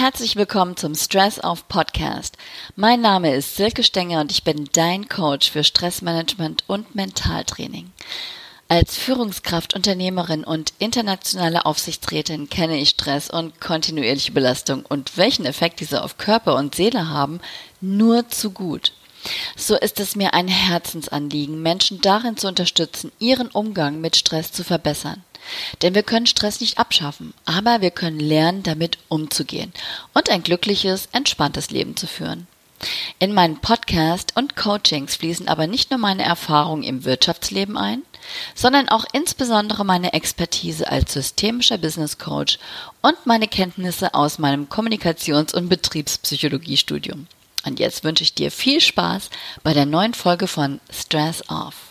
Herzlich willkommen zum Stress Off Podcast. Mein Name ist Silke Stenger und ich bin dein Coach für Stressmanagement und Mentaltraining. Als Führungskraft, Unternehmerin und internationale Aufsichtsrätin kenne ich Stress und kontinuierliche Belastung und welchen Effekt diese auf Körper und Seele haben, nur zu gut. So ist es mir ein Herzensanliegen, Menschen darin zu unterstützen, ihren Umgang mit Stress zu verbessern. Denn wir können Stress nicht abschaffen, aber wir können lernen, damit umzugehen und ein glückliches, entspanntes Leben zu führen. In meinen Podcast und Coachings fließen aber nicht nur meine Erfahrungen im Wirtschaftsleben ein, sondern auch insbesondere meine Expertise als systemischer Business Coach und meine Kenntnisse aus meinem Kommunikations- und Betriebspsychologiestudium. Und jetzt wünsche ich dir viel Spaß bei der neuen Folge von Stress Off.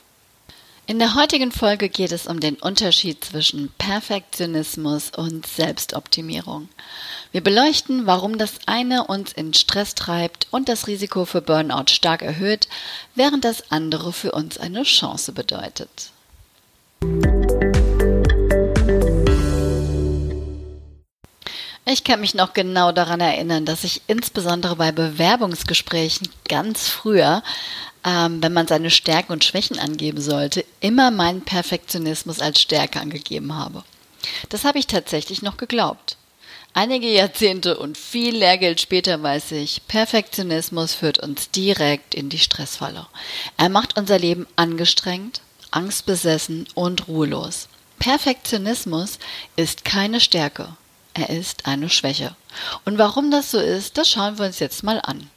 In der heutigen Folge geht es um den Unterschied zwischen Perfektionismus und Selbstoptimierung. Wir beleuchten, warum das eine uns in Stress treibt und das Risiko für Burnout stark erhöht, während das andere für uns eine Chance bedeutet. Ich kann mich noch genau daran erinnern, dass ich insbesondere bei Bewerbungsgesprächen ganz früher ähm, wenn man seine Stärken und Schwächen angeben sollte, immer meinen Perfektionismus als Stärke angegeben habe. Das habe ich tatsächlich noch geglaubt. Einige Jahrzehnte und viel Lehrgeld später weiß ich, Perfektionismus führt uns direkt in die Stressfalle. Er macht unser Leben angestrengt, angstbesessen und ruhelos. Perfektionismus ist keine Stärke, er ist eine Schwäche. Und warum das so ist, das schauen wir uns jetzt mal an.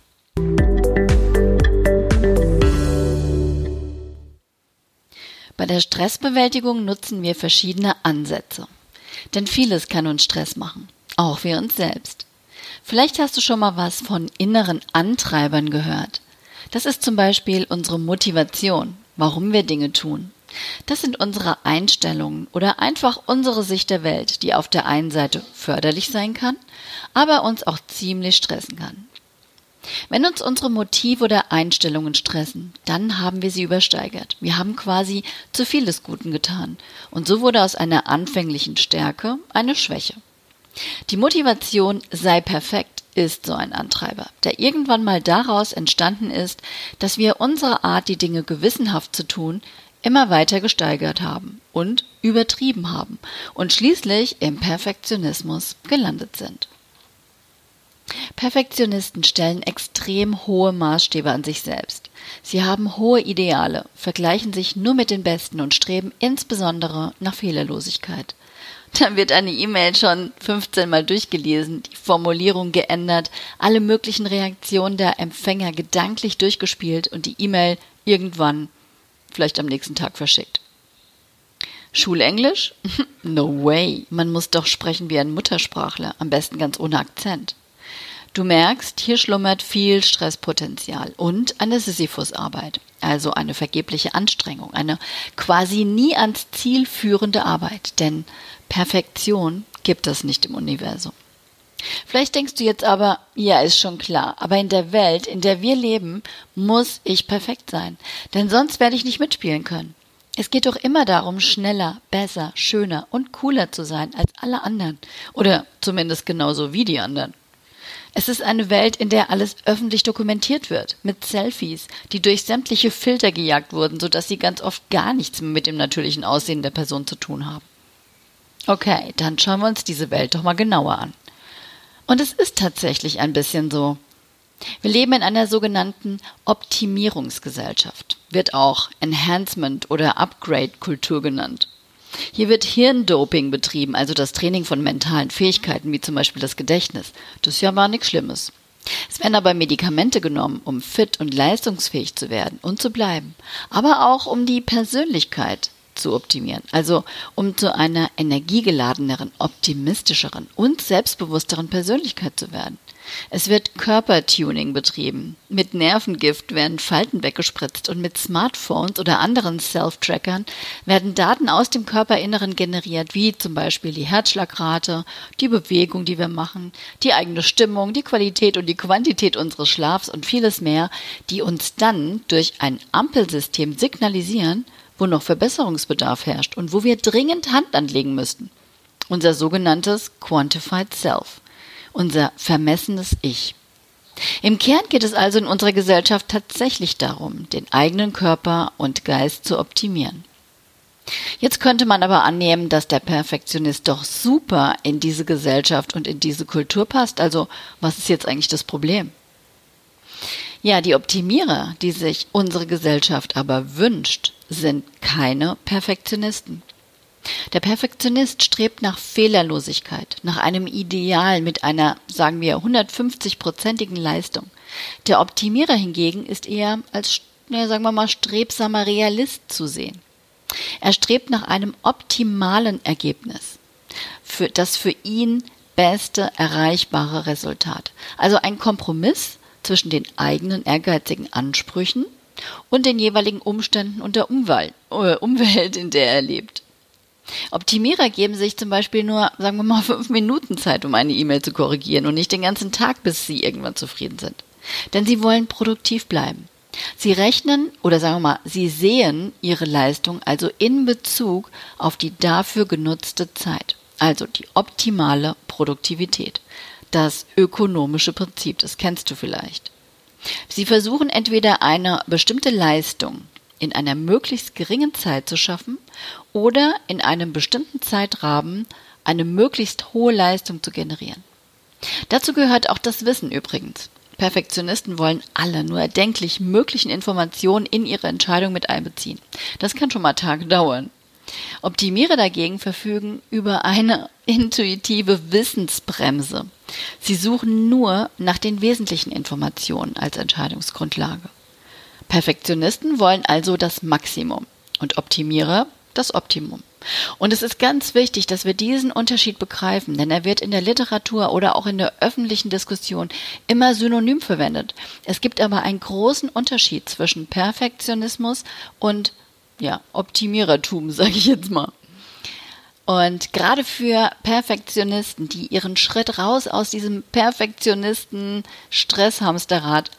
Bei der Stressbewältigung nutzen wir verschiedene Ansätze. Denn vieles kann uns Stress machen, auch wir uns selbst. Vielleicht hast du schon mal was von inneren Antreibern gehört. Das ist zum Beispiel unsere Motivation, warum wir Dinge tun. Das sind unsere Einstellungen oder einfach unsere Sicht der Welt, die auf der einen Seite förderlich sein kann, aber uns auch ziemlich stressen kann. Wenn uns unsere Motive oder Einstellungen stressen, dann haben wir sie übersteigert. Wir haben quasi zu viel des Guten getan. Und so wurde aus einer anfänglichen Stärke eine Schwäche. Die Motivation sei perfekt ist so ein Antreiber, der irgendwann mal daraus entstanden ist, dass wir unsere Art, die Dinge gewissenhaft zu tun, immer weiter gesteigert haben und übertrieben haben und schließlich im Perfektionismus gelandet sind. Perfektionisten stellen extrem hohe Maßstäbe an sich selbst. Sie haben hohe Ideale, vergleichen sich nur mit den Besten und streben insbesondere nach Fehlerlosigkeit. Dann wird eine E-Mail schon 15 Mal durchgelesen, die Formulierung geändert, alle möglichen Reaktionen der Empfänger gedanklich durchgespielt und die E-Mail irgendwann, vielleicht am nächsten Tag verschickt. Schulenglisch? No way. Man muss doch sprechen wie ein Muttersprachler, am besten ganz ohne Akzent. Du merkst, hier schlummert viel Stresspotenzial und eine Sisyphusarbeit, also eine vergebliche Anstrengung, eine quasi nie ans Ziel führende Arbeit, denn Perfektion gibt es nicht im Universum. Vielleicht denkst du jetzt aber, ja, ist schon klar, aber in der Welt, in der wir leben, muss ich perfekt sein, denn sonst werde ich nicht mitspielen können. Es geht doch immer darum, schneller, besser, schöner und cooler zu sein als alle anderen oder zumindest genauso wie die anderen. Es ist eine Welt, in der alles öffentlich dokumentiert wird, mit Selfies, die durch sämtliche Filter gejagt wurden, sodass sie ganz oft gar nichts mehr mit dem natürlichen Aussehen der Person zu tun haben. Okay, dann schauen wir uns diese Welt doch mal genauer an. Und es ist tatsächlich ein bisschen so. Wir leben in einer sogenannten Optimierungsgesellschaft, wird auch Enhancement oder Upgrade-Kultur genannt. Hier wird Hirndoping betrieben, also das Training von mentalen Fähigkeiten, wie zum Beispiel das Gedächtnis. Das ist ja war nichts Schlimmes. Es werden aber Medikamente genommen, um fit und leistungsfähig zu werden und zu bleiben, aber auch um die Persönlichkeit zu optimieren, also um zu einer energiegeladeneren, optimistischeren und selbstbewussteren Persönlichkeit zu werden. Es wird Körpertuning betrieben. Mit Nervengift werden Falten weggespritzt und mit Smartphones oder anderen Self-Trackern werden Daten aus dem Körperinneren generiert, wie zum Beispiel die Herzschlagrate, die Bewegung, die wir machen, die eigene Stimmung, die Qualität und die Quantität unseres Schlafs und vieles mehr, die uns dann durch ein Ampelsystem signalisieren, wo noch Verbesserungsbedarf herrscht und wo wir dringend Hand anlegen müssten. Unser sogenanntes Quantified Self. Unser vermessenes Ich. Im Kern geht es also in unserer Gesellschaft tatsächlich darum, den eigenen Körper und Geist zu optimieren. Jetzt könnte man aber annehmen, dass der Perfektionist doch super in diese Gesellschaft und in diese Kultur passt. Also was ist jetzt eigentlich das Problem? Ja, die Optimierer, die sich unsere Gesellschaft aber wünscht, sind keine Perfektionisten. Der Perfektionist strebt nach Fehlerlosigkeit, nach einem Ideal mit einer, sagen wir, 150-prozentigen Leistung. Der Optimierer hingegen ist eher als, ja, sagen wir mal, strebsamer Realist zu sehen. Er strebt nach einem optimalen Ergebnis, für das für ihn beste erreichbare Resultat. Also ein Kompromiss zwischen den eigenen ehrgeizigen Ansprüchen und den jeweiligen Umständen und der äh, Umwelt, in der er lebt. Optimierer geben sich zum Beispiel nur, sagen wir mal, fünf Minuten Zeit, um eine E-Mail zu korrigieren und nicht den ganzen Tag, bis sie irgendwann zufrieden sind. Denn sie wollen produktiv bleiben. Sie rechnen oder sagen wir mal, sie sehen ihre Leistung also in Bezug auf die dafür genutzte Zeit, also die optimale Produktivität. Das ökonomische Prinzip, das kennst du vielleicht. Sie versuchen entweder eine bestimmte Leistung in einer möglichst geringen Zeit zu schaffen oder in einem bestimmten Zeitrahmen eine möglichst hohe Leistung zu generieren. Dazu gehört auch das Wissen übrigens. Perfektionisten wollen alle nur erdenklich möglichen Informationen in ihre Entscheidung mit einbeziehen. Das kann schon mal Tage dauern. Optimierer dagegen verfügen über eine intuitive Wissensbremse. Sie suchen nur nach den wesentlichen Informationen als Entscheidungsgrundlage. Perfektionisten wollen also das Maximum und Optimierer das Optimum. Und es ist ganz wichtig, dass wir diesen Unterschied begreifen, denn er wird in der Literatur oder auch in der öffentlichen Diskussion immer synonym verwendet. Es gibt aber einen großen Unterschied zwischen Perfektionismus und ja, Optimierertum, sage ich jetzt mal. Und gerade für Perfektionisten, die ihren Schritt raus aus diesem Perfektionisten Stresshamsterrad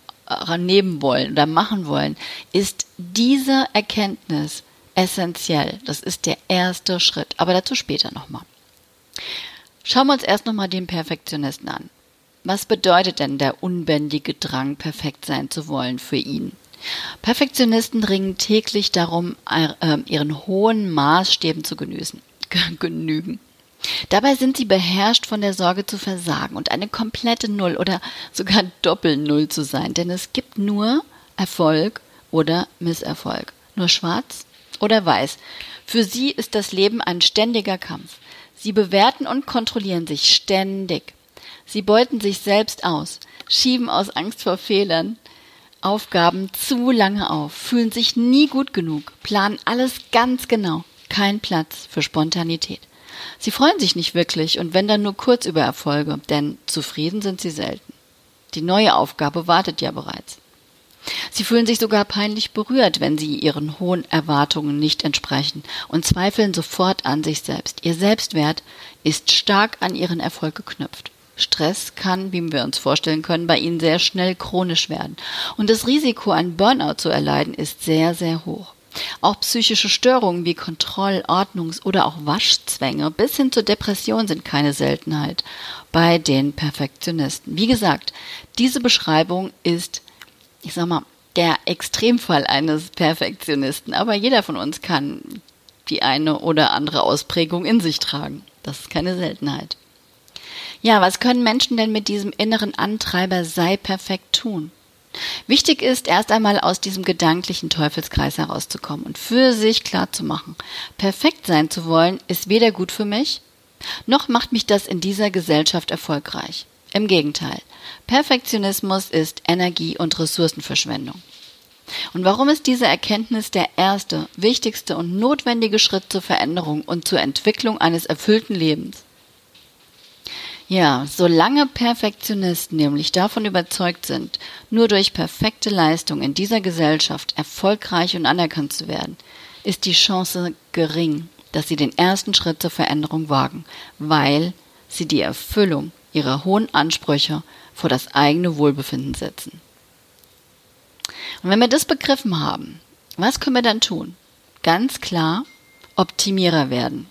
nehmen wollen oder machen wollen, ist diese Erkenntnis essentiell. Das ist der erste Schritt, aber dazu später nochmal. Schauen wir uns erst nochmal den Perfektionisten an. Was bedeutet denn der unbändige Drang, perfekt sein zu wollen für ihn? Perfektionisten ringen täglich darum, äh, ihren hohen Maßstäben zu genüßen, genügen. Dabei sind sie beherrscht von der Sorge zu versagen und eine komplette Null oder sogar Doppel-Null zu sein, denn es gibt nur Erfolg oder Misserfolg, nur schwarz oder weiß. Für sie ist das Leben ein ständiger Kampf. Sie bewerten und kontrollieren sich ständig. Sie beuten sich selbst aus, schieben aus Angst vor Fehlern Aufgaben zu lange auf, fühlen sich nie gut genug, planen alles ganz genau. Kein Platz für Spontanität. Sie freuen sich nicht wirklich und wenn dann nur kurz über Erfolge, denn zufrieden sind sie selten. Die neue Aufgabe wartet ja bereits. Sie fühlen sich sogar peinlich berührt, wenn sie ihren hohen Erwartungen nicht entsprechen und zweifeln sofort an sich selbst. Ihr Selbstwert ist stark an ihren Erfolg geknüpft. Stress kann, wie wir uns vorstellen können, bei ihnen sehr schnell chronisch werden. Und das Risiko, ein Burnout zu erleiden, ist sehr, sehr hoch. Auch psychische Störungen wie Kontroll-, Ordnungs- oder auch Waschzwänge bis hin zur Depression sind keine Seltenheit bei den Perfektionisten. Wie gesagt, diese Beschreibung ist, ich sag mal, der Extremfall eines Perfektionisten, aber jeder von uns kann die eine oder andere Ausprägung in sich tragen. Das ist keine Seltenheit. Ja, was können Menschen denn mit diesem inneren Antreiber sei perfekt tun? Wichtig ist, erst einmal aus diesem gedanklichen Teufelskreis herauszukommen und für sich klarzumachen, perfekt sein zu wollen, ist weder gut für mich, noch macht mich das in dieser Gesellschaft erfolgreich. Im Gegenteil, Perfektionismus ist Energie- und Ressourcenverschwendung. Und warum ist diese Erkenntnis der erste, wichtigste und notwendige Schritt zur Veränderung und zur Entwicklung eines erfüllten Lebens? Ja, solange Perfektionisten nämlich davon überzeugt sind, nur durch perfekte Leistung in dieser Gesellschaft erfolgreich und anerkannt zu werden, ist die Chance gering, dass sie den ersten Schritt zur Veränderung wagen, weil sie die Erfüllung ihrer hohen Ansprüche vor das eigene Wohlbefinden setzen. Und wenn wir das begriffen haben, was können wir dann tun? Ganz klar, Optimierer werden.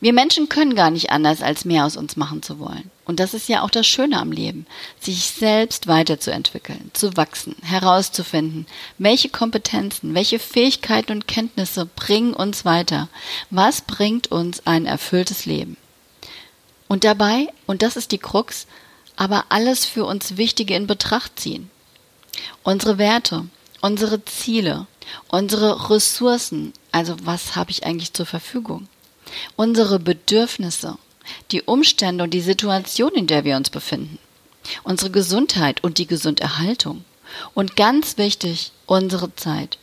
Wir Menschen können gar nicht anders, als mehr aus uns machen zu wollen. Und das ist ja auch das Schöne am Leben, sich selbst weiterzuentwickeln, zu wachsen, herauszufinden, welche Kompetenzen, welche Fähigkeiten und Kenntnisse bringen uns weiter, was bringt uns ein erfülltes Leben. Und dabei, und das ist die Krux, aber alles für uns Wichtige in Betracht ziehen. Unsere Werte, unsere Ziele, unsere Ressourcen, also was habe ich eigentlich zur Verfügung, unsere Bedürfnisse, die Umstände und die Situation, in der wir uns befinden, unsere Gesundheit und die Gesunderhaltung und ganz wichtig, unsere Zeit,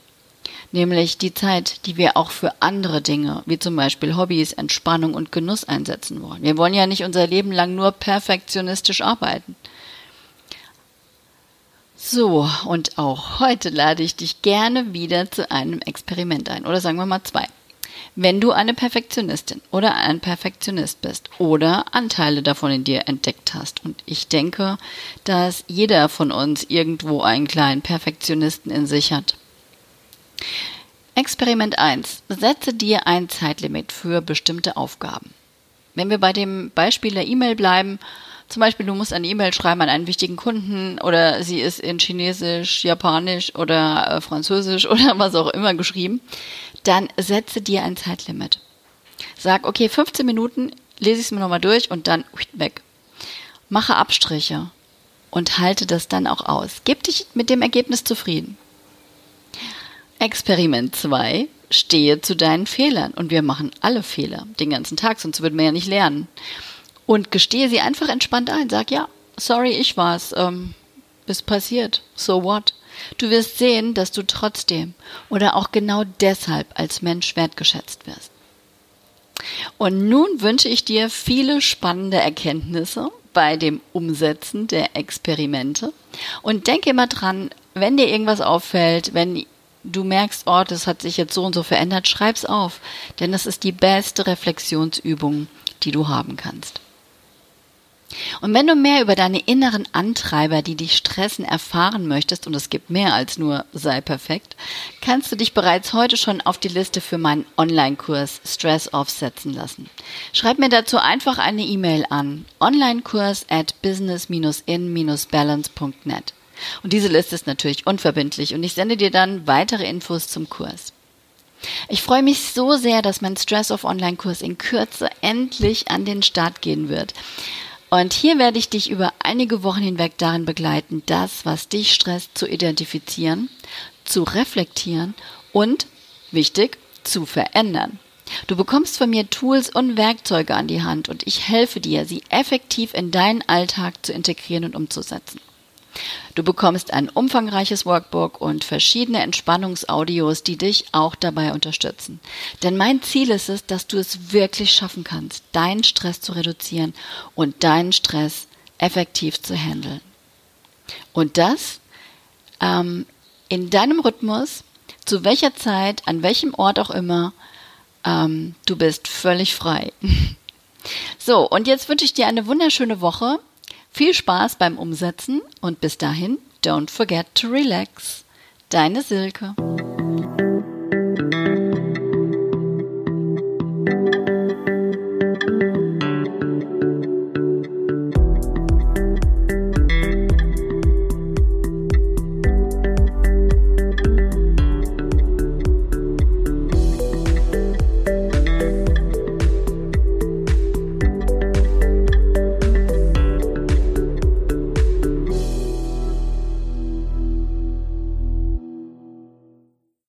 nämlich die Zeit, die wir auch für andere Dinge, wie zum Beispiel Hobbys, Entspannung und Genuss einsetzen wollen. Wir wollen ja nicht unser Leben lang nur perfektionistisch arbeiten. So, und auch heute lade ich dich gerne wieder zu einem Experiment ein. Oder sagen wir mal zwei. Wenn du eine Perfektionistin oder ein Perfektionist bist oder Anteile davon in dir entdeckt hast, und ich denke, dass jeder von uns irgendwo einen kleinen Perfektionisten in sich hat. Experiment 1. Setze dir ein Zeitlimit für bestimmte Aufgaben. Wenn wir bei dem Beispiel der E-Mail bleiben, zum Beispiel, du musst eine E-Mail schreiben an einen wichtigen Kunden oder sie ist in Chinesisch, Japanisch oder äh, Französisch oder was auch immer geschrieben, dann setze dir ein Zeitlimit. Sag, okay, 15 Minuten lese ich es mir nochmal durch und dann weg. Mache Abstriche und halte das dann auch aus. Gib dich mit dem Ergebnis zufrieden. Experiment 2. Stehe zu deinen Fehlern. Und wir machen alle Fehler den ganzen Tag, sonst würden wir ja nicht lernen und gestehe sie einfach entspannt ein. Sag, ja, sorry, ich war's. Ähm, ist passiert. So what? Du wirst sehen, dass du trotzdem oder auch genau deshalb als Mensch wertgeschätzt wirst. Und nun wünsche ich dir viele spannende Erkenntnisse bei dem Umsetzen der Experimente. Und denke immer dran, wenn dir irgendwas auffällt, wenn du merkst, oh, das hat sich jetzt so und so verändert, schreib's auf. Denn das ist die beste Reflexionsübung, die du haben kannst. Und wenn du mehr über deine inneren Antreiber, die dich stressen, erfahren möchtest, und es gibt mehr als nur sei perfekt, kannst du dich bereits heute schon auf die Liste für meinen Online-Kurs Stress Off setzen lassen. Schreib mir dazu einfach eine E-Mail an onlinekurs at business-in-balance.net. Und diese Liste ist natürlich unverbindlich und ich sende dir dann weitere Infos zum Kurs. Ich freue mich so sehr, dass mein Stress Off Online-Kurs in Kürze endlich an den Start gehen wird. Und hier werde ich dich über einige Wochen hinweg darin begleiten, das, was dich stresst, zu identifizieren, zu reflektieren und, wichtig, zu verändern. Du bekommst von mir Tools und Werkzeuge an die Hand und ich helfe dir, sie effektiv in deinen Alltag zu integrieren und umzusetzen. Du bekommst ein umfangreiches Workbook und verschiedene Entspannungsaudios, die dich auch dabei unterstützen. Denn mein Ziel ist es, dass du es wirklich schaffen kannst, deinen Stress zu reduzieren und deinen Stress effektiv zu handeln. Und das ähm, in deinem Rhythmus, zu welcher Zeit, an welchem Ort auch immer, ähm, du bist völlig frei. So, und jetzt wünsche ich dir eine wunderschöne Woche. Viel Spaß beim Umsetzen und bis dahin, don't forget to relax. Deine Silke.